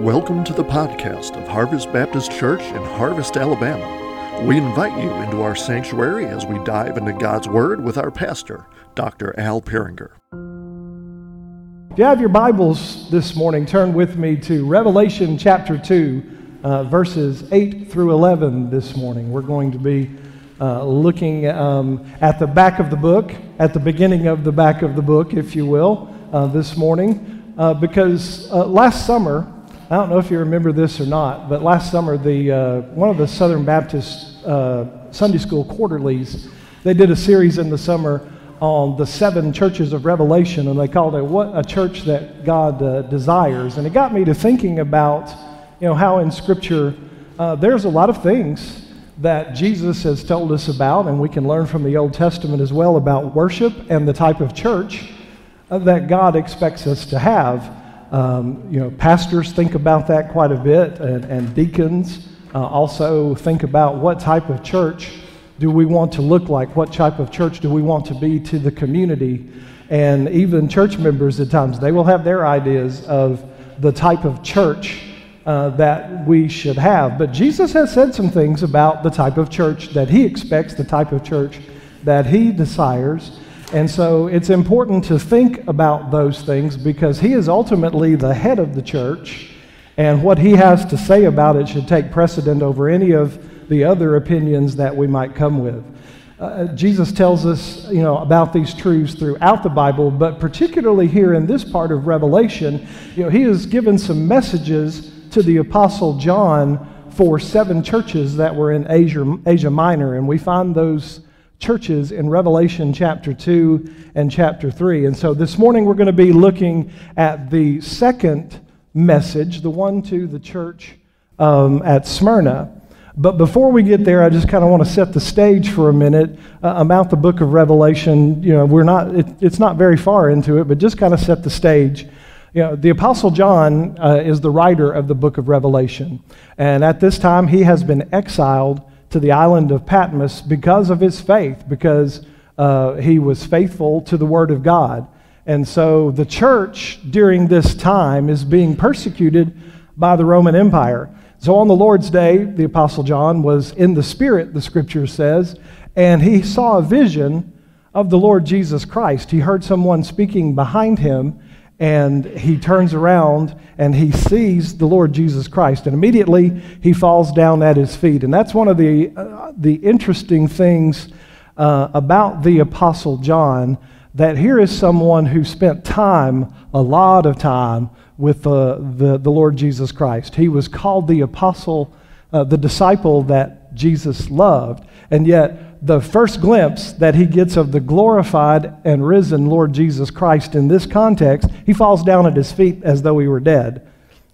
Welcome to the podcast of Harvest Baptist Church in Harvest, Alabama. We invite you into our sanctuary as we dive into God's Word with our pastor, Dr. Al Peringer. If you have your Bibles this morning, turn with me to Revelation chapter 2, uh, verses 8 through 11 this morning. We're going to be uh, looking um, at the back of the book, at the beginning of the back of the book, if you will, uh, this morning, uh, because uh, last summer, I don't know if you remember this or not, but last summer, the, uh, one of the Southern Baptist uh, Sunday School quarterlies, they did a series in the summer on the seven churches of Revelation, and they called it "What a Church That God uh, Desires." And it got me to thinking about, you know, how in Scripture uh, there's a lot of things that Jesus has told us about, and we can learn from the Old Testament as well about worship and the type of church uh, that God expects us to have. Um, you know, pastors think about that quite a bit, and, and deacons uh, also think about what type of church do we want to look like? What type of church do we want to be to the community? And even church members at times, they will have their ideas of the type of church uh, that we should have. But Jesus has said some things about the type of church that he expects, the type of church that he desires. And so it's important to think about those things because he is ultimately the head of the church, and what he has to say about it should take precedent over any of the other opinions that we might come with. Uh, Jesus tells us, you know, about these truths throughout the Bible, but particularly here in this part of Revelation, you know, he has given some messages to the apostle John for seven churches that were in Asia, Asia Minor, and we find those churches in Revelation chapter 2 and chapter 3. And so this morning we're going to be looking at the second message, the one to the church um, at Smyrna. But before we get there, I just kind of want to set the stage for a minute uh, about the book of Revelation. You know, we're not, it, it's not very far into it, but just kind of set the stage. You know, the Apostle John uh, is the writer of the book of Revelation. And at this time, he has been exiled to the island of Patmos because of his faith, because uh, he was faithful to the Word of God. And so the church during this time is being persecuted by the Roman Empire. So on the Lord's day, the Apostle John was in the Spirit, the scripture says, and he saw a vision of the Lord Jesus Christ. He heard someone speaking behind him, and he turns around and he sees the Lord Jesus Christ. And immediately he falls down at his feet. And that's one of the, uh, the interesting things uh, about the Apostle John that here is someone who spent time, a lot of time, with uh, the, the Lord Jesus Christ. He was called the apostle, uh, the disciple that Jesus loved. And yet, the first glimpse that he gets of the glorified and risen Lord Jesus Christ in this context, he falls down at his feet as though he were dead.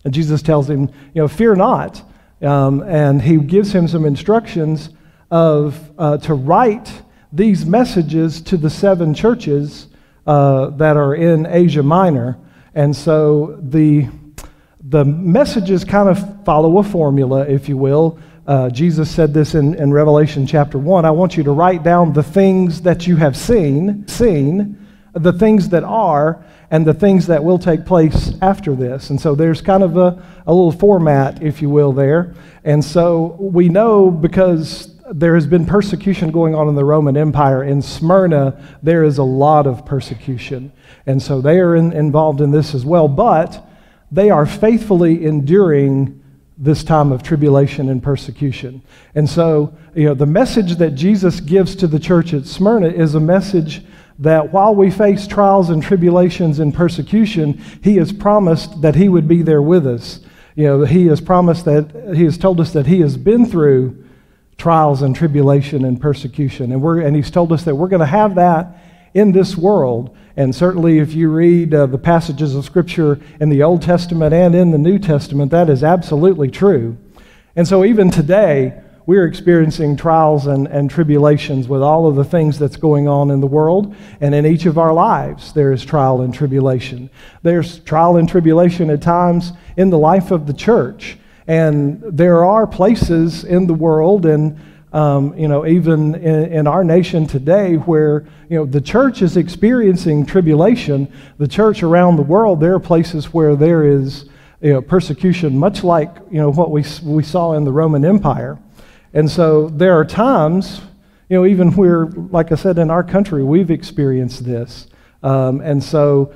And Jesus tells him, you know, fear not. Um, and he gives him some instructions of uh, to write these messages to the seven churches uh, that are in Asia Minor. And so the, the messages kind of follow a formula, if you will. Uh, Jesus said this in, in Revelation chapter 1. I want you to write down the things that you have seen, seen, the things that are, and the things that will take place after this. And so there's kind of a, a little format, if you will, there. And so we know because there has been persecution going on in the Roman Empire. In Smyrna, there is a lot of persecution. And so they are in, involved in this as well. But they are faithfully enduring this time of tribulation and persecution. And so, you know, the message that Jesus gives to the church at Smyrna is a message that while we face trials and tribulations and persecution, he has promised that he would be there with us. You know, he has promised that he has told us that he has been through trials and tribulation and persecution. And we're and he's told us that we're going to have that in this world. And certainly, if you read uh, the passages of Scripture in the Old Testament and in the New Testament, that is absolutely true. And so, even today, we're experiencing trials and, and tribulations with all of the things that's going on in the world. And in each of our lives, there is trial and tribulation. There's trial and tribulation at times in the life of the church. And there are places in the world and um, you know, even in, in, our nation today, where you know the church is experiencing tribulation, the church around the world, there are places where there is you know, persecution, much like you know, what we, we saw in the Roman Empire. And so there are times, you know, even where, like I said, in our country, we've experienced this. Um, and so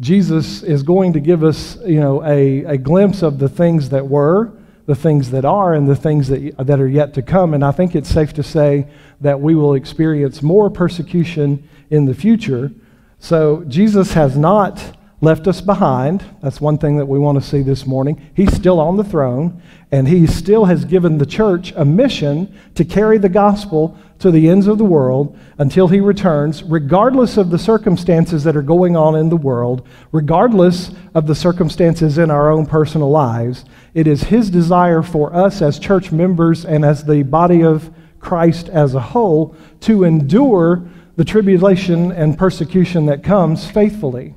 Jesus is going to give us, you know, a, a glimpse of the things that were, the things that are, and the things that, that are yet to come. And I think it's safe to say that we will experience more persecution in the future. So Jesus has not left us behind. That's one thing that we want to see this morning. He's still on the throne, and he still has given the church a mission to carry the gospel to the ends of the world until he returns, regardless of the circumstances that are going on in the world, regardless of the circumstances in our own personal lives. It is his desire for us as church members and as the body of Christ as a whole to endure the tribulation and persecution that comes faithfully.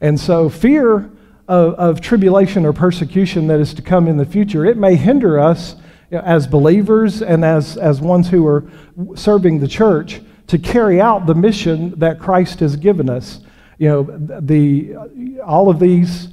And so, fear of, of, tribulation or persecution that is to come in the future, it may hinder us as believers and as, as ones who are serving the church to carry out the mission that Christ has given us. You know, the, all of these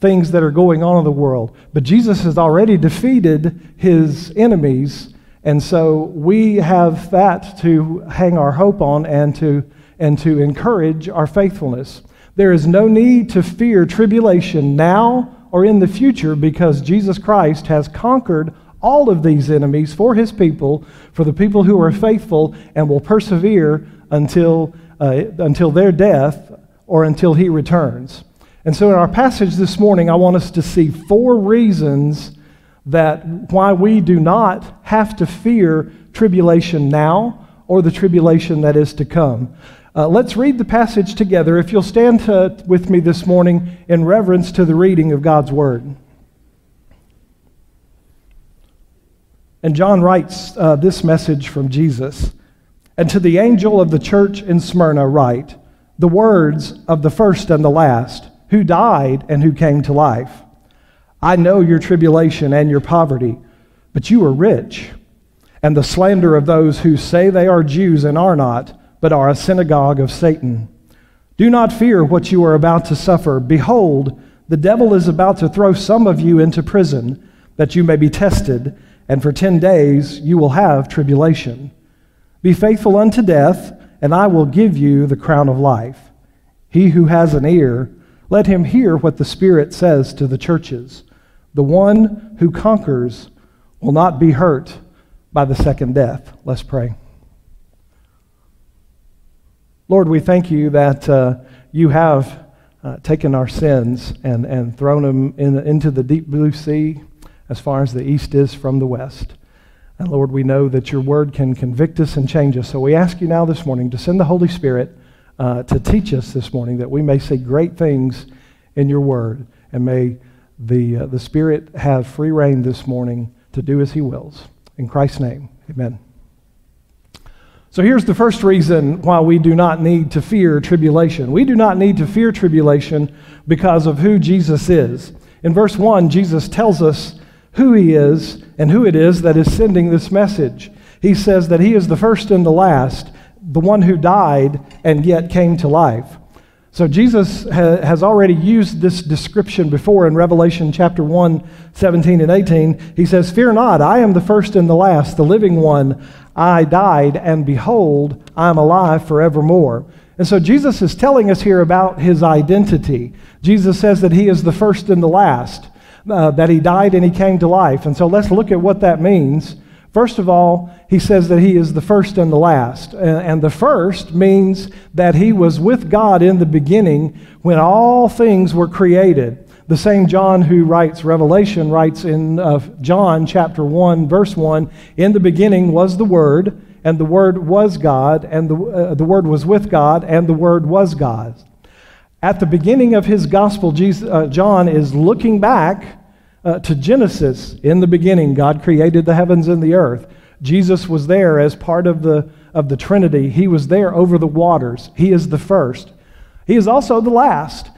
things that are going on in the world. But Jesus has already defeated his enemies, and so we have that to hang our hope on and to, and to encourage our faithfulness. There is no need to fear tribulation now or in the future because Jesus Christ has conquered all of these enemies for his people, for the people who are faithful and will persevere until, uh, until their death or until he returns. And so, in our passage this morning, I want us to see four reasons that why we do not have to fear tribulation now or the tribulation that is to come. Uh, let's read the passage together. If you'll stand to, with me this morning in reverence to the reading of God's Word. And John writes uh, this message from Jesus. And to the angel of the church in Smyrna, write the words of the first and the last, who died and who came to life. I know your tribulation and your poverty, but you are rich, and the slander of those who say they are Jews and are not but are a synagogue of Satan. Do not fear what you are about to suffer. Behold, the devil is about to throw some of you into prison, that you may be tested, and for ten days you will have tribulation. Be faithful unto death, and I will give you the crown of life. He who has an ear, let him hear what the Spirit says to the churches. The one who conquers will not be hurt by the second death. Let's pray. Lord, we thank you that uh, you have uh, taken our sins and, and thrown them in, into the deep blue sea as far as the east is from the west. And Lord, we know that your word can convict us and change us. So we ask you now this morning to send the Holy Spirit uh, to teach us this morning that we may see great things in your word. And may the, uh, the Spirit have free reign this morning to do as he wills. In Christ's name, amen. So here's the first reason why we do not need to fear tribulation. We do not need to fear tribulation because of who Jesus is. In verse 1, Jesus tells us who he is and who it is that is sending this message. He says that he is the first and the last, the one who died and yet came to life. So Jesus ha- has already used this description before in Revelation chapter 1, 17 and 18. He says, Fear not, I am the first and the last, the living one. I died, and behold, I am alive forevermore. And so Jesus is telling us here about his identity. Jesus says that he is the first and the last, uh, that he died and he came to life. And so let's look at what that means. First of all, he says that he is the first and the last. And the first means that he was with God in the beginning when all things were created. The same John who writes Revelation writes in uh, John chapter 1, verse 1 In the beginning was the Word, and the Word was God, and the, uh, the Word was with God, and the Word was God. At the beginning of his gospel, Jesus, uh, John is looking back uh, to Genesis. In the beginning, God created the heavens and the earth. Jesus was there as part of the, of the Trinity. He was there over the waters. He is the first. He is also the last.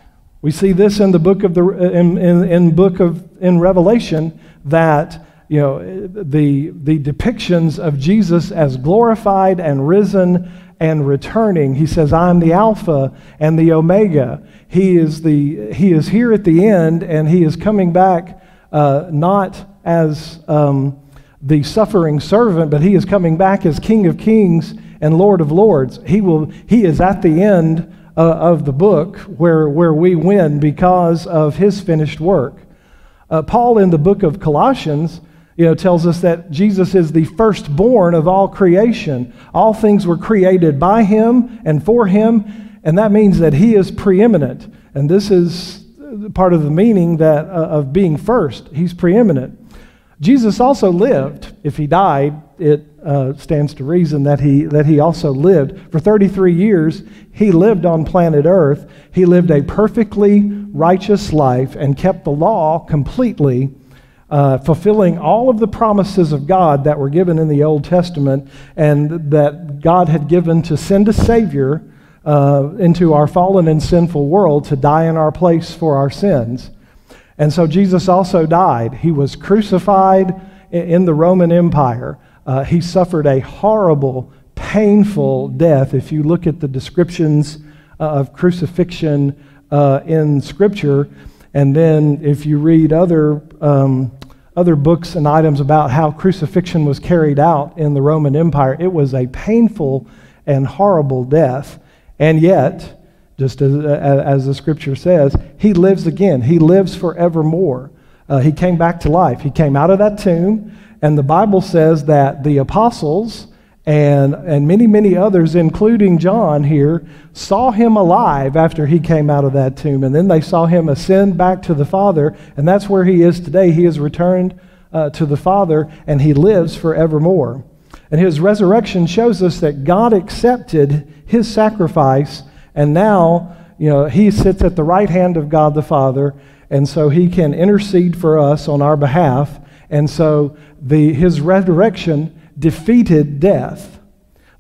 We see this in the book of the in, in, in book of in Revelation that you know the the depictions of Jesus as glorified and risen and returning. He says, I'm the Alpha and the Omega. He is, the, he is here at the end, and he is coming back uh, not as um, the suffering servant, but he is coming back as King of Kings and Lord of Lords. He, will, he is at the end uh, of the book where, where we win because of his finished work. Uh, Paul, in the book of Colossians, you know, tells us that Jesus is the firstborn of all creation. All things were created by him and for him, and that means that he is preeminent. And this is part of the meaning that, uh, of being first. He's preeminent. Jesus also lived. If he died, it uh, stands to reason that he, that he also lived. For 33 years, he lived on planet Earth. He lived a perfectly righteous life and kept the law completely uh, fulfilling all of the promises of God that were given in the Old Testament and that God had given to send a Savior uh, into our fallen and sinful world to die in our place for our sins. And so Jesus also died. He was crucified in the Roman Empire. Uh, he suffered a horrible, painful death. If you look at the descriptions uh, of crucifixion uh, in Scripture, and then if you read other um, other books and items about how crucifixion was carried out in the Roman Empire, it was a painful and horrible death. And yet, just as, as the scripture says, he lives again. He lives forevermore. Uh, he came back to life. He came out of that tomb, and the Bible says that the apostles and, and many, many others, including John here, saw him alive after he came out of that tomb. And then they saw him ascend back to the Father, and that's where he is today. He has returned uh, to the Father, and he lives forevermore. And his resurrection shows us that God accepted his sacrifice, and now, you know, he sits at the right hand of God the Father, and so he can intercede for us on our behalf. And so the, his resurrection defeated death.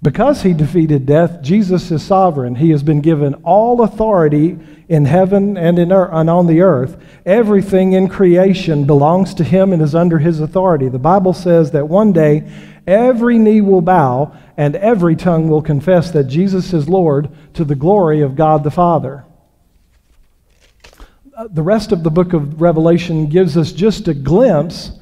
Because he defeated death, Jesus is sovereign. He has been given all authority in heaven and, in earth, and on the earth. Everything in creation belongs to him and is under his authority. The Bible says that one day every knee will bow and every tongue will confess that Jesus is Lord to the glory of God the Father. Uh, the rest of the book of Revelation gives us just a glimpse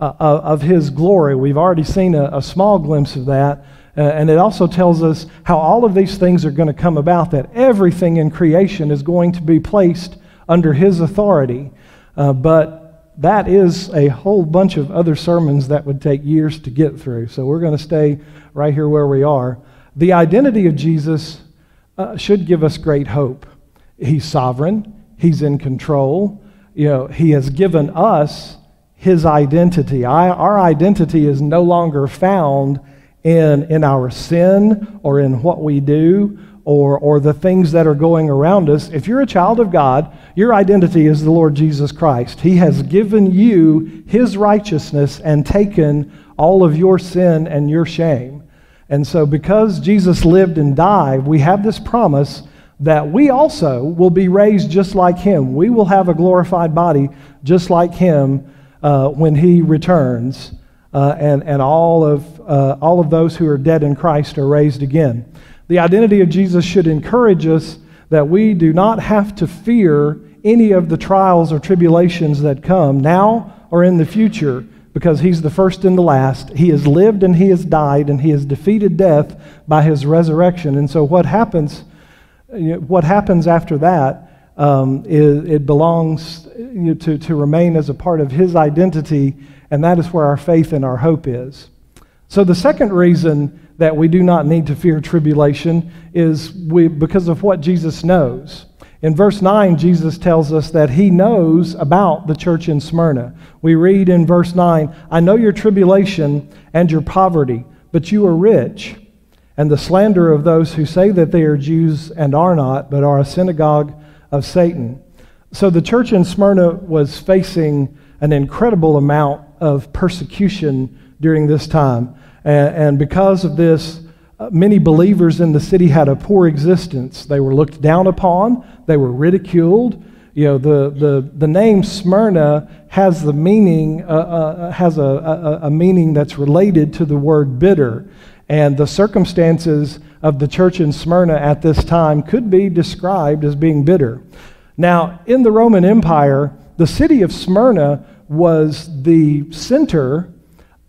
uh, of his glory. We've already seen a, a small glimpse of that. Uh, and it also tells us how all of these things are going to come about, that everything in creation is going to be placed under his authority. Uh, but that is a whole bunch of other sermons that would take years to get through. So we're going to stay right here where we are. The identity of Jesus uh, should give us great hope. He's sovereign, he's in control. You know, he has given us his identity. I, our identity is no longer found in, in our sin or in what we do or, or the things that are going around us. If you're a child of God, your identity is the Lord Jesus Christ. He has given you his righteousness and taken all of your sin and your shame. And so, because Jesus lived and died, we have this promise that we also will be raised just like him. We will have a glorified body just like him uh, when he returns, uh, and, and all, of, uh, all of those who are dead in Christ are raised again. The identity of Jesus should encourage us that we do not have to fear any of the trials or tribulations that come now or in the future because he's the first and the last. He has lived and he has died and he has defeated death by his resurrection. And so what happens what happens after that um, it, it, belongs you know, to, to remain as a part of his identity, and that is where our faith and our hope is. So, the second reason that we do not need to fear tribulation is we, because of what Jesus knows. In verse 9, Jesus tells us that he knows about the church in Smyrna. We read in verse 9, I know your tribulation and your poverty, but you are rich, and the slander of those who say that they are Jews and are not, but are a synagogue of Satan. So the church in Smyrna was facing an incredible amount of persecution during this time. And, and because of this, uh, many believers in the city had a poor existence. They were looked down upon, they were ridiculed. You know, the, the, the name Smyrna has the meaning, uh, uh, has a, a, a meaning that's related to the word bitter. And the circumstances of the church in Smyrna at this time could be described as being bitter. Now, in the Roman Empire, the city of Smyrna was the center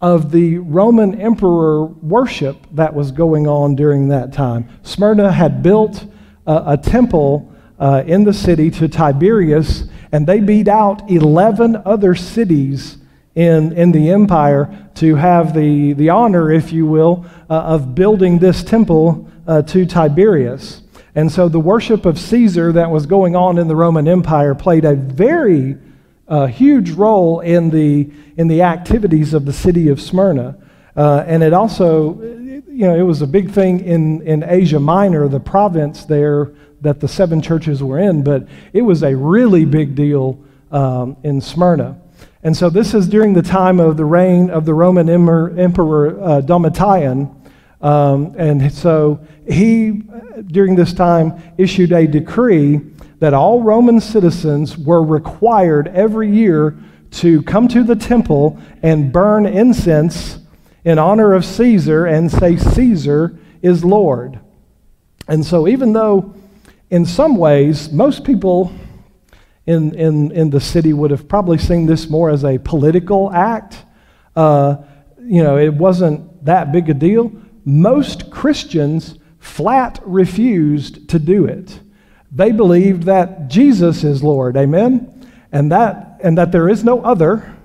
of the Roman emperor worship that was going on during that time. Smyrna had built a, a temple uh, in the city to Tiberius, and they beat out 11 other cities in, in the empire to have the, the honor, if you will, uh, of building this temple uh, to Tiberius. And so the worship of Caesar that was going on in the Roman Empire played a very uh, huge role in the, in the activities of the city of Smyrna. Uh, and it also, you know, it was a big thing in, in Asia Minor, the province there that the seven churches were in, but it was a really big deal um, in Smyrna. And so this is during the time of the reign of the Roman Emperor uh, Domitian. Um, and so he, during this time, issued a decree that all Roman citizens were required every year to come to the temple and burn incense in honor of Caesar and say, Caesar is Lord. And so, even though in some ways most people in, in, in the city would have probably seen this more as a political act. Uh, you know, it wasn't that big a deal. Most Christians flat refused to do it. They believed that Jesus is Lord, amen? And that, and that there is no other.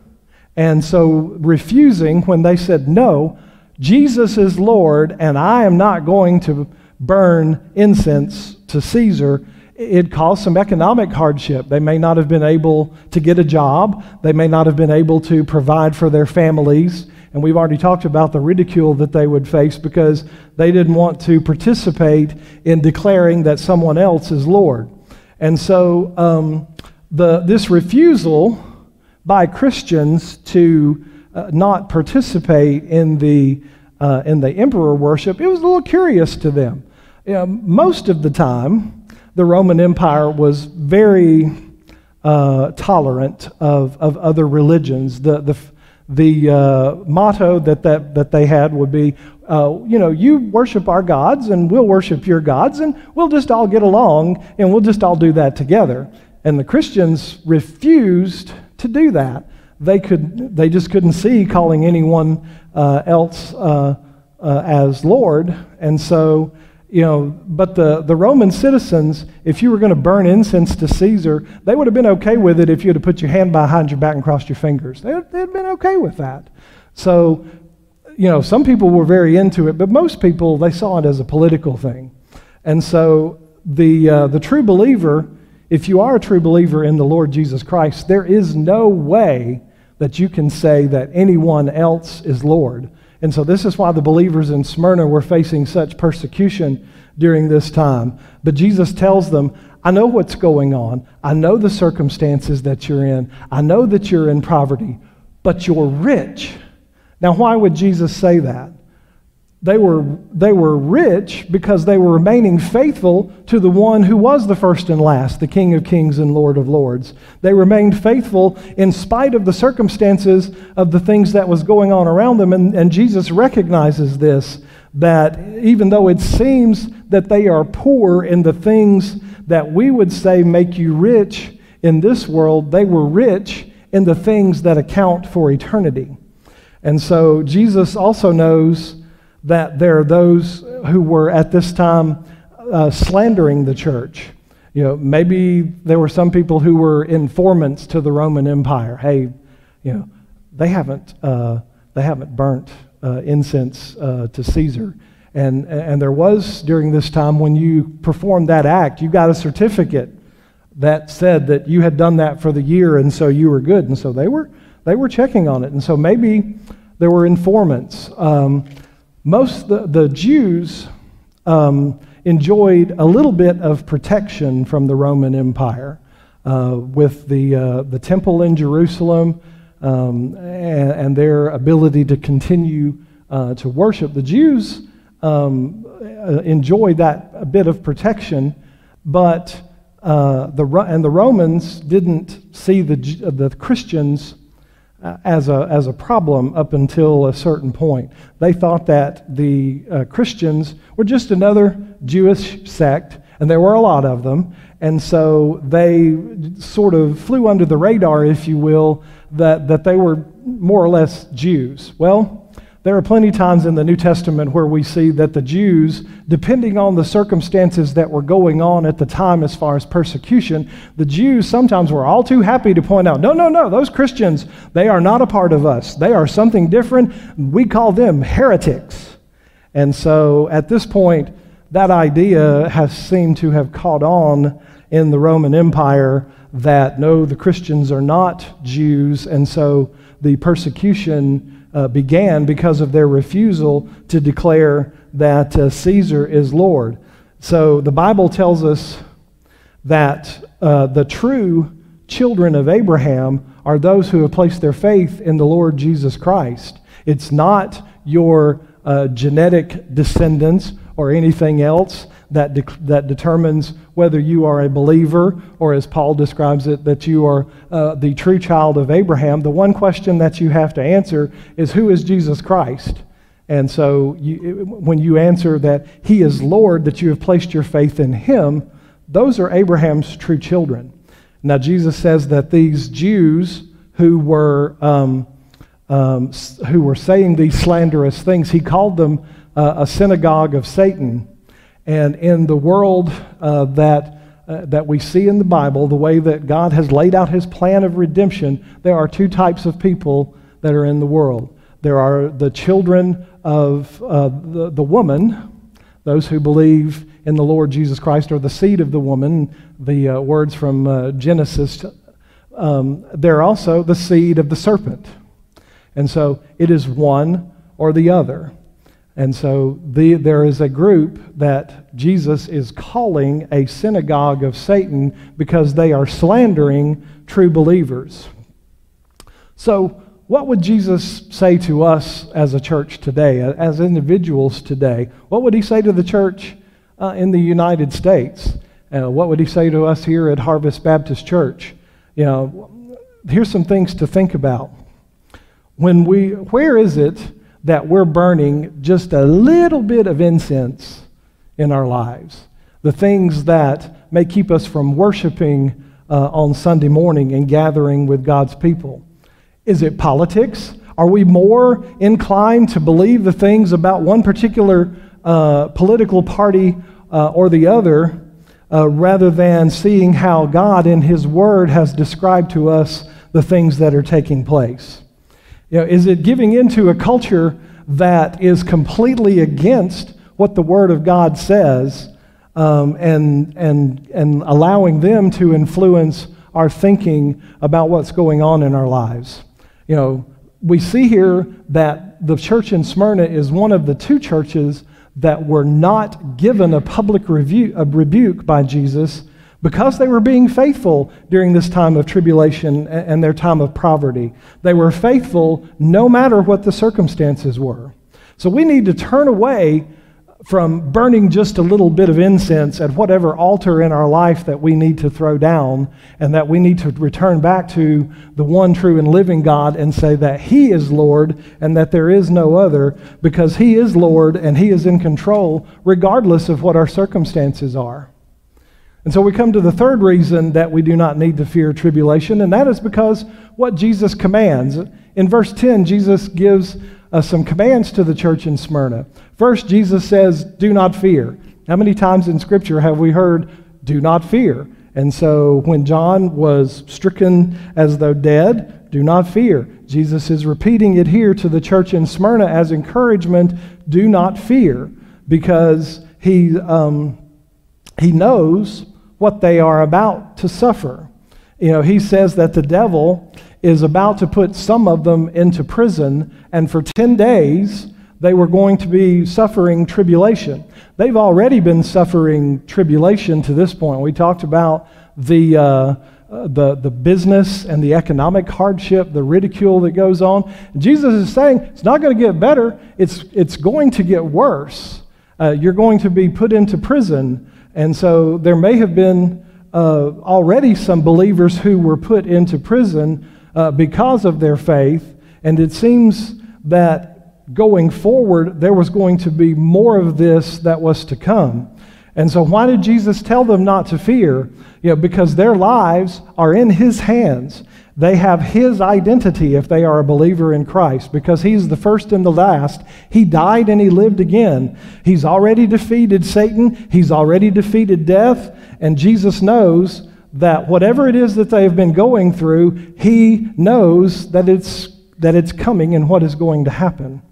And so refusing when they said, no, Jesus is Lord, and I am not going to burn incense to Caesar, it caused some economic hardship. They may not have been able to get a job, they may not have been able to provide for their families. And we've already talked about the ridicule that they would face because they didn't want to participate in declaring that someone else is Lord. And so um, the, this refusal by Christians to uh, not participate in the, uh, in the emperor worship, it was a little curious to them. You know, most of the time, the Roman Empire was very uh, tolerant of, of other religions. The, the, the uh, motto that, that, that they had would be, uh, you know, you worship our gods and we'll worship your gods and we'll just all get along and we'll just all do that together. And the Christians refused to do that. They, could, they just couldn't see calling anyone uh, else uh, uh, as Lord. And so you know, but the, the Roman citizens, if you were going to burn incense to Caesar, they would have been okay with it if you had put your hand behind your back and crossed your fingers. They, they'd have been okay with that. So, you know, some people were very into it, but most people, they saw it as a political thing. And so the, uh, the true believer, if you are a true believer in the Lord Jesus Christ, there is no way that you can say that anyone else is Lord. And so, this is why the believers in Smyrna were facing such persecution during this time. But Jesus tells them, I know what's going on. I know the circumstances that you're in. I know that you're in poverty, but you're rich. Now, why would Jesus say that? They were, they were rich because they were remaining faithful to the one who was the first and last, the King of kings and Lord of lords. They remained faithful in spite of the circumstances of the things that was going on around them. And, and Jesus recognizes this that even though it seems that they are poor in the things that we would say make you rich in this world, they were rich in the things that account for eternity. And so Jesus also knows that there are those who were at this time uh, slandering the church. You know, maybe there were some people who were informants to the Roman Empire. Hey, you know, they haven't uh, they haven't burnt uh, incense uh, to Caesar. And, and there was during this time when you performed that act, you got a certificate that said that you had done that for the year and so you were good. And so they were, they were checking on it. And so maybe there were informants. Um, most the, the Jews um, enjoyed a little bit of protection from the Roman Empire uh, with the, uh, the temple in Jerusalem um, and, and, their ability to continue uh, to worship. The Jews um, uh, enjoyed that a bit of protection, but uh, the, and the Romans didn't see the, the Christians uh, as, a, as a problem up until a certain point. They thought that the uh, Christians were just another Jewish sect, and there were a lot of them, and so they sort of flew under the radar, if you will, that, that they were more or less Jews. Well, there are plenty of times in the New Testament where we see that the Jews, depending on the circumstances that were going on at the time as far as persecution, the Jews sometimes were all too happy to point out, no, no, no, those Christians, they are not a part of us. They are something different. We call them heretics. And so at this point, that idea has seemed to have caught on in the Roman Empire that no, the Christians are not Jews, and so the persecution uh, began because of their refusal to declare that uh, Caesar is Lord. So the Bible tells us that uh, the true children of Abraham are those who have placed their faith in the Lord Jesus Christ. It's not your uh, genetic descendants or anything else that, de- that determines whether you are a believer or, as Paul describes it, that you are uh, the true child of Abraham. The one question that you have to answer is who is Jesus Christ? And so you, when you answer that he is Lord, that you have placed your faith in him, those are Abraham's true children. Now, Jesus says that these Jews who were, um, um, who were saying these slanderous things, he called them uh, a synagogue of Satan. And in the world uh, that, uh, that we see in the Bible, the way that God has laid out his plan of redemption, there are two types of people that are in the world. There are the children of uh, the, the woman, those who believe in the Lord Jesus Christ, or the seed of the woman, the uh, words from uh, Genesis. Um, they're also the seed of the serpent. And so it is one or the other. And so the, there is a group that Jesus is calling a synagogue of Satan because they are slandering true believers. So, what would Jesus say to us as a church today, as individuals today? What would he say to the church uh, in the United States? Uh, what would he say to us here at Harvest Baptist Church? You know, here's some things to think about. When we, where is it that we're burning just a little bit of incense in our lives. The things that may keep us from worshiping uh, on Sunday morning and gathering with God's people. Is it politics? Are we more inclined to believe the things about one particular uh, political party uh, or the other uh, rather than seeing how God in His Word has described to us the things that are taking place? You know, is it giving into a culture that is completely against what the Word of God says um, and, and, and allowing them to influence our thinking about what's going on in our lives? You know, we see here that the church in Smyrna is one of the two churches that were not given a public review, a rebuke by Jesus because they were being faithful during this time of tribulation and their time of poverty. They were faithful no matter what the circumstances were. So we need to turn away from burning just a little bit of incense at whatever altar in our life that we need to throw down, and that we need to return back to the one true and living God and say that He is Lord and that there is no other, because He is Lord and He is in control, regardless of what our circumstances are. And so we come to the third reason that we do not need to fear tribulation, and that is because what Jesus commands. In verse 10, Jesus gives uh, some commands to the church in Smyrna. First, Jesus says, Do not fear. How many times in Scripture have we heard, Do not fear? And so when John was stricken as though dead, do not fear. Jesus is repeating it here to the church in Smyrna as encouragement do not fear, because he, um, he knows what they are about to suffer. You know, he says that the devil is about to put some of them into prison, and for 10 days, they were going to be suffering tribulation. They've already been suffering tribulation to this point. We talked about the, uh, the, the business and the economic hardship, the ridicule that goes on. Jesus is saying it's not going to get better, it's, it's going to get worse. Uh, you're going to be put into prison. And so there may have been uh, already some believers who were put into prison uh, because of their faith, and it seems that going forward, there was going to be more of this that was to come. And so, why did Jesus tell them not to fear? You know, because their lives are in His hands. They have His identity if they are a believer in Christ, because He's the first and the last. He died and He lived again. He's already defeated Satan, He's already defeated death, and Jesus knows that whatever it is that they have been going through, He knows that it's, that it's coming and what is going to happen.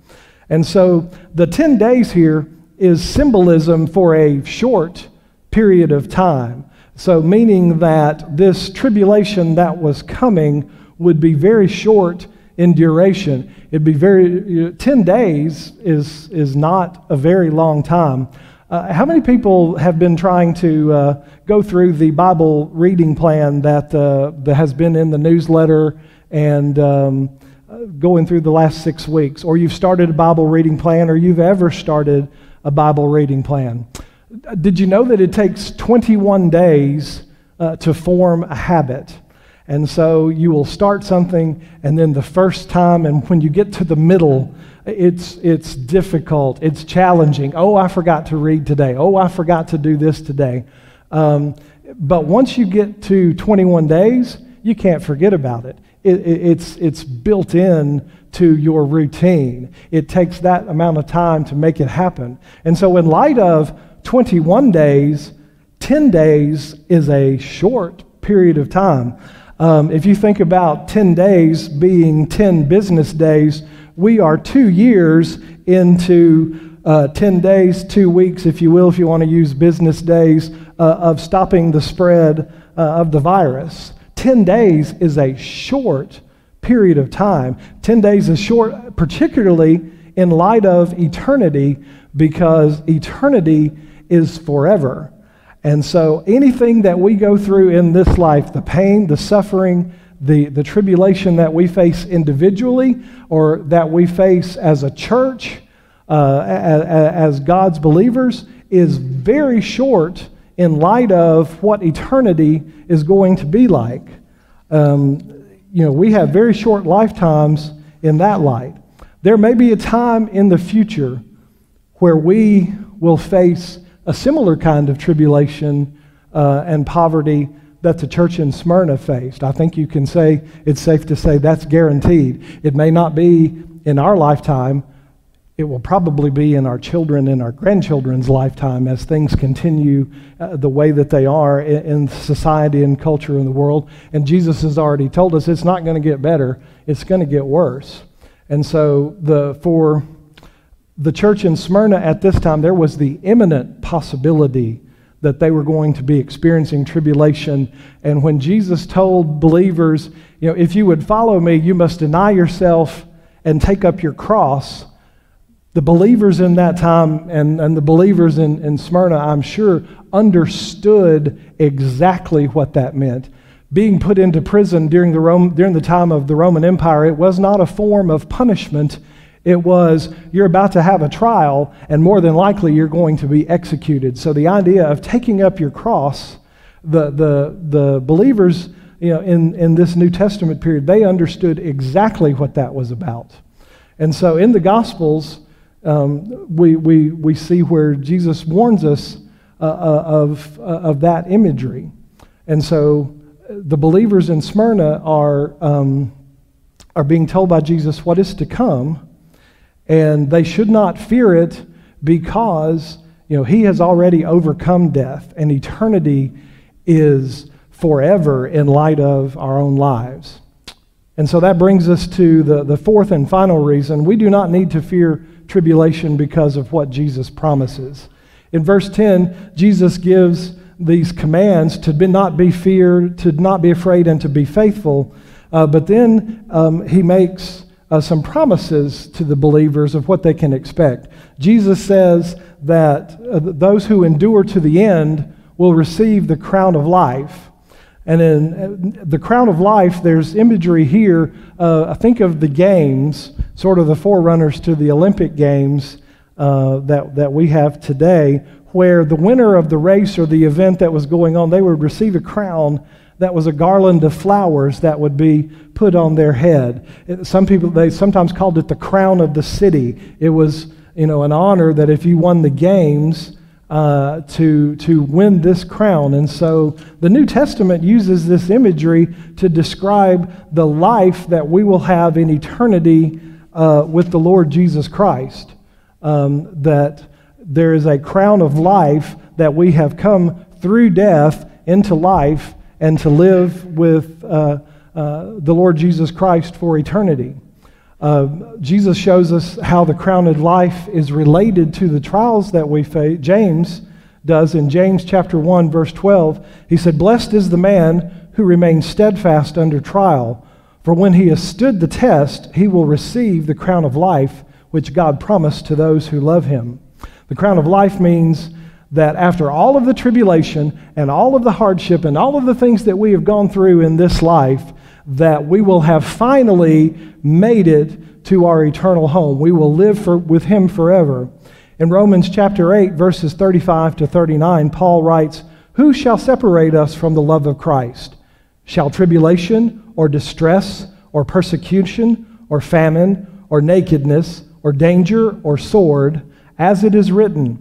And so, the 10 days here is symbolism for a short period of time. So, meaning that this tribulation that was coming would be very short in duration. It'd be very, you know, 10 days is, is not a very long time. Uh, how many people have been trying to uh, go through the Bible reading plan that, uh, that has been in the newsletter and um, going through the last six weeks? Or you've started a Bible reading plan, or you've ever started a Bible reading plan. Did you know that it takes 21 days uh, to form a habit? And so you will start something, and then the first time, and when you get to the middle, it's, it's difficult, it's challenging. Oh, I forgot to read today. Oh, I forgot to do this today. Um, but once you get to 21 days, you can't forget about it. it, it it's, it's built in to your routine. It takes that amount of time to make it happen. And so, in light of 21 days, 10 days is a short period of time. Um, if you think about 10 days being 10 business days, we are two years into uh, 10 days, two weeks, if you will, if you want to use business days, uh, of stopping the spread uh, of the virus. 10 days is a short period of time. 10 days is short, particularly in light of eternity, because eternity is forever. And so anything that we go through in this life, the pain, the suffering, the, the tribulation that we face individually or that we face as a church, uh, as, as God's believers, is very short in light of what eternity is going to be like. Um, you know, we have very short lifetimes in that light. There may be a time in the future where we will face a similar kind of tribulation uh, and poverty that the church in Smyrna faced. I think you can say, it's safe to say that's guaranteed. It may not be in our lifetime, it will probably be in our children and our grandchildren's lifetime as things continue uh, the way that they are in, in, society and culture in the world. And Jesus has already told us it's not going to get better, it's going to get worse. And so, the, for the church in Smyrna at this time, there was the imminent possibility that they were going to be experiencing tribulation. And when Jesus told believers, you know, if you would follow me, you must deny yourself and take up your cross the believers in that time and, and the believers in, in Smyrna, I'm sure, understood exactly what that meant. Being put into prison during the, Rome, during the time of the Roman Empire, it was not a form of punishment. It was, you're about to have a trial, and more than likely, you're going to be executed. So the idea of taking up your cross, the, the, the believers you know, in, in this New Testament period, they understood exactly what that was about. And so in the Gospels, um, we, we, we see where Jesus warns us uh, uh of, uh, of that imagery. And so uh, the believers in Smyrna are, um, are being told by Jesus what is to come, and they should not fear it because you know, he has already overcome death, and eternity is forever in light of our own lives. And so that brings us to the, the fourth and final reason. We do not need to fear tribulation because of what Jesus promises. In verse 10, Jesus gives these commands to be, not be feared, to not be afraid, and to be faithful. Uh, but then um, he makes uh, some promises to the believers of what they can expect. Jesus says that uh, those who endure to the end will receive the crown of life. And in uh, the crown of life, there's imagery here. Uh, I think of the games, sort of the forerunners to the Olympic Games uh, that, that we have today, where the winner of the race or the event that was going on, they would receive a crown that was a garland of flowers that would be put on their head. Some people, they sometimes called it the crown of the city. It was, you know, an honor that if you won the games, uh, to, to win this crown. And so the New Testament uses this imagery to describe the life that we will have in eternity uh, with the Lord Jesus Christ. Um, that there is a crown of life that we have come through death into life and to live with uh, uh the Lord Jesus Christ for eternity. Uh, Jesus shows us how the crowned life is related to the trials that we face. James does in James chapter 1 verse 12. He said, "Blessed is the man who remains steadfast under trial, for when he has stood the test, he will receive the crown of life which God promised to those who love him." The crown of life means that after all of the tribulation and all of the hardship and all of the things that we have gone through in this life, that we will have finally made it to our eternal home. We will live for, with him forever. In Romans chapter 8, verses 35 to 39, Paul writes, Who shall separate us from the love of Christ? Shall tribulation or distress or persecution or famine or nakedness or danger or sword? As it is written,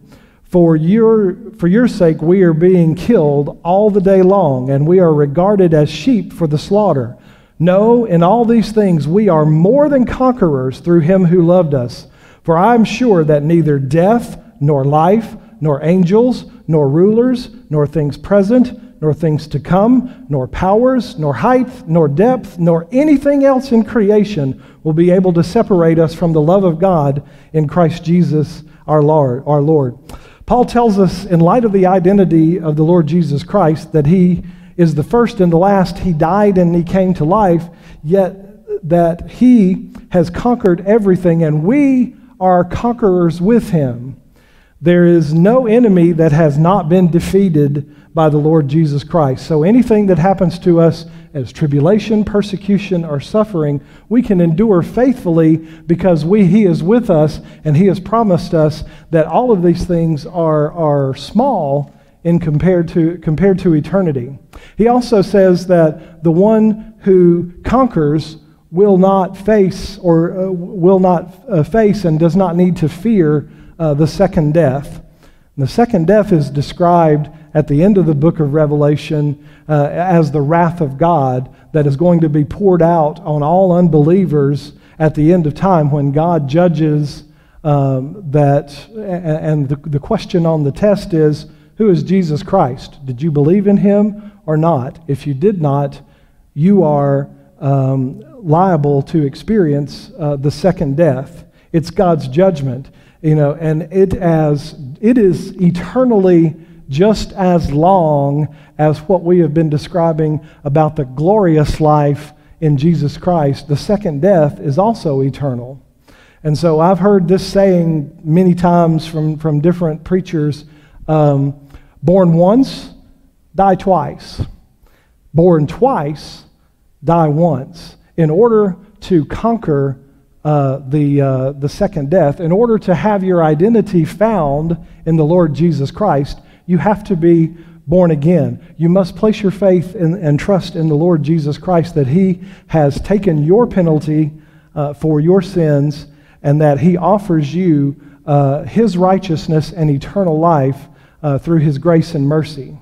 for your, for your sake we are being killed all the day long, and we are regarded as sheep for the slaughter. No, in all these things we are more than conquerors through him who loved us. For I am sure that neither death, nor life, nor angels, nor rulers, nor things present, nor things to come, nor powers, nor height, nor depth, nor anything else in creation will be able to separate us from the love of God in Christ Jesus our Lord. Our Lord. Paul tells us, in light of the identity of the Lord Jesus Christ, that he is the first and the last. He died and he came to life, yet that he has conquered everything and we are conquerors with him. There is no enemy that has not been defeated by the Lord Jesus Christ. So anything that happens to us as tribulation, persecution, or suffering, we can endure faithfully because we, He is with us and He has promised us that all of these things are, are small in compared to, compared to eternity. He also says that the one who conquers will not face or uh, will not uh, face and does not need to fear uh, the second death. And the second death is described at the end of the book of Revelation uh, as the wrath of God that is going to be poured out on all unbelievers at the end of time when God judges um, that. And the, the question on the test is who is Jesus Christ? Did you believe in him or not? If you did not, you are um, liable to experience uh, the second death. It's God's judgment, you know, and it as it is eternally just as long as what we have been describing about the glorious life in Jesus Christ. The second death is also eternal. And so I've heard this saying many times from, from different preachers um, Born once, die twice. Born twice, die once. In order to conquer uh, the, uh, the second death, in order to have your identity found in the Lord Jesus Christ, you have to be born again. You must place your faith in, and trust in the Lord Jesus Christ that He has taken your penalty uh, for your sins and that He offers you uh, His righteousness and eternal life uh, through his grace and mercy.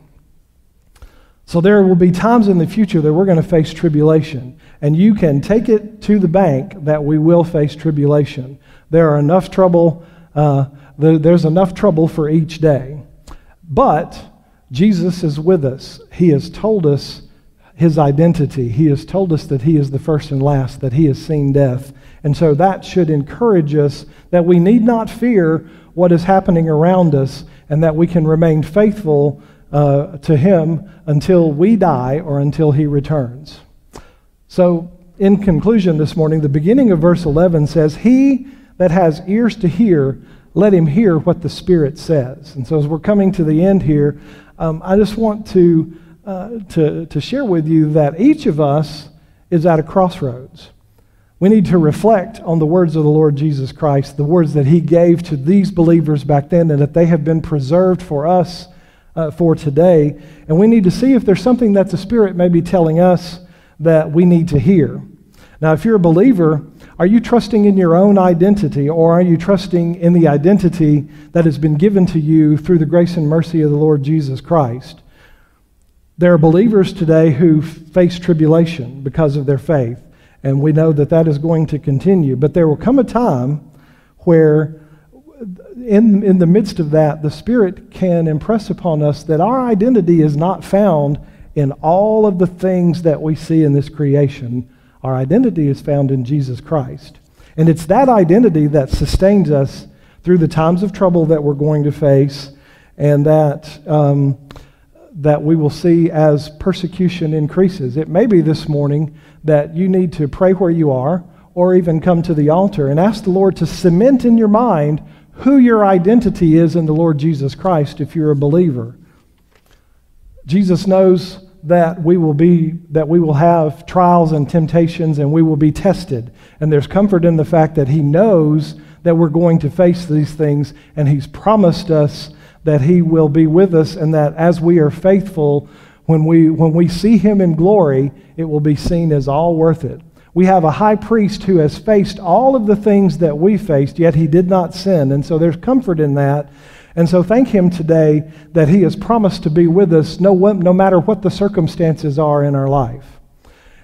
So there will be times in the future that we're going to face tribulation. And you can take it to the bank that we will face tribulation. There are enough trouble, uh, there's enough trouble for each day. But Jesus is with us. He has told us his identity. He has told us that he is the first and last, that he has seen death. And so that should encourage us that we need not fear what is happening around us and that we can remain faithful uh, to Him until we die or until He returns. So, in conclusion this morning, the beginning of verse 11 says, He that has ears to hear, let him hear what the Spirit says. And so, as we're coming to the end here, um, I just want to, uh, to, to share with you that each of us is at a crossroads. We need to reflect on the words of the Lord Jesus Christ, the words that he gave to these believers back then, and that they have been preserved for us uh, for today. And we need to see if there's something that the Spirit may be telling us that we need to hear. Now, if you're a believer, are you trusting in your own identity, or are you trusting in the identity that has been given to you through the grace and mercy of the Lord Jesus Christ? There are believers today who face tribulation because of their faith and we know that that is going to continue. But there will come a time where, in, in the midst of that, the Spirit can impress upon us that our identity is not found in all of the things that we see in this creation. Our identity is found in Jesus Christ. And it's that identity that sustains us through the times of trouble that we're going to face and that, um, that we will see as persecution increases. It may be this morning that you need to pray where you are or even come to the altar and ask the Lord to cement in your mind who your identity is in the Lord Jesus Christ if you're a believer. Jesus knows that we will be that we will have trials and temptations and we will be tested. And there's comfort in the fact that he knows that we're going to face these things and he's promised us that he will be with us and that as we are faithful when we, when we see him in glory, it will be seen as all worth it. We have a high priest who has faced all of the things that we faced, yet he did not sin. And so there's comfort in that. And so thank him today that he has promised to be with us no, no matter what the circumstances are in our life.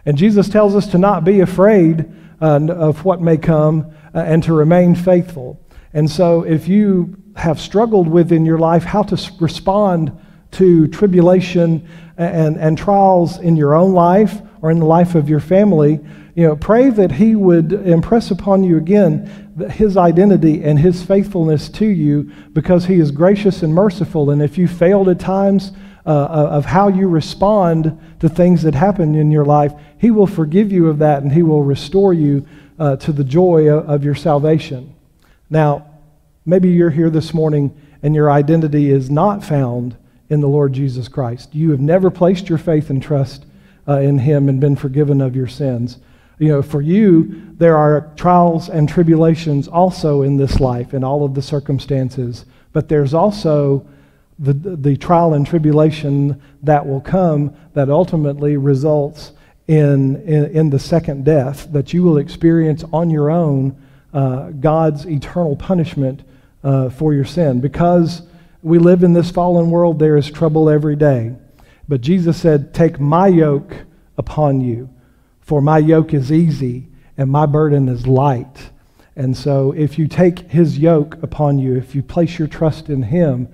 And Jesus tells us to not be afraid uh, of what may come uh, and to remain faithful. And so if you have struggled with in your life how to respond to tribulation and, and trials in your own life or in the life of your family, you know, pray that He would impress upon you again His identity and His faithfulness to you because He is gracious and merciful. And if you failed at times uh, uh, of how you respond to things that happen in your life, He will forgive you of that and He will restore you uh, to the joy of, of your salvation. Now, maybe you're here this morning and your identity is not found in the Lord Jesus Christ. You have never placed your faith and trust uh, in Him and been forgiven of your sins. You know, for you, there are trials and tribulations also in this life, in all of the circumstances, but there's also the, the trial and tribulation that will come that ultimately results in, in, in the second death, that you will experience on your own uh, God's eternal punishment uh, for your sin. Because we live in this fallen world, there is trouble every day. But Jesus said, Take my yoke upon you, for my yoke is easy and my burden is light. And so, if you take his yoke upon you, if you place your trust in him,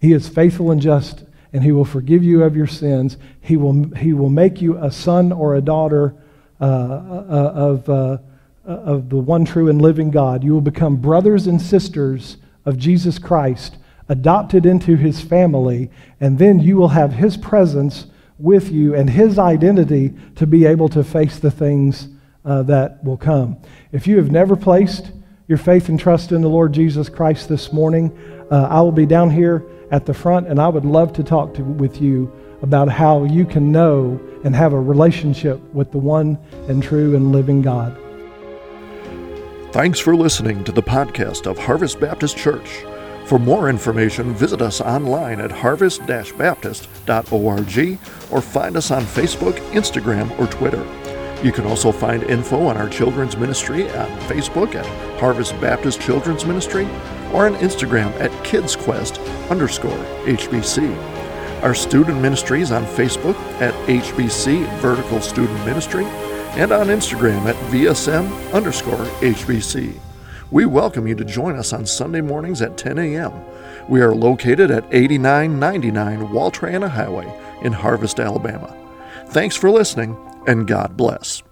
he is faithful and just, and he will forgive you of your sins. He will, he will make you a son or a daughter uh, uh, of, uh, of the one true and living God. You will become brothers and sisters of Jesus Christ adopted into his family, and then you will have his presence with you and his identity to be able to face the things uh, that will come. If you have never placed your faith and trust in the Lord Jesus Christ this morning, uh, I will be down here at the front, and I would love to talk to, with you about how you can know and have a relationship with the one and true and living God. Thanks for listening to the podcast of Harvest Baptist Church. For more information, visit us online at harvest baptist.org or find us on Facebook, Instagram, or Twitter. You can also find info on our children's ministry on Facebook at Harvest Baptist Children's Ministry or on Instagram at KidsQuest underscore HBC. Our student ministries on Facebook at HBC Vertical Student Ministry and on Instagram at VSM underscore HBC. We welcome you to join us on Sunday mornings at 10 a.m. We are located at 8999 Wall Triana Highway in Harvest, Alabama. Thanks for listening, and God bless.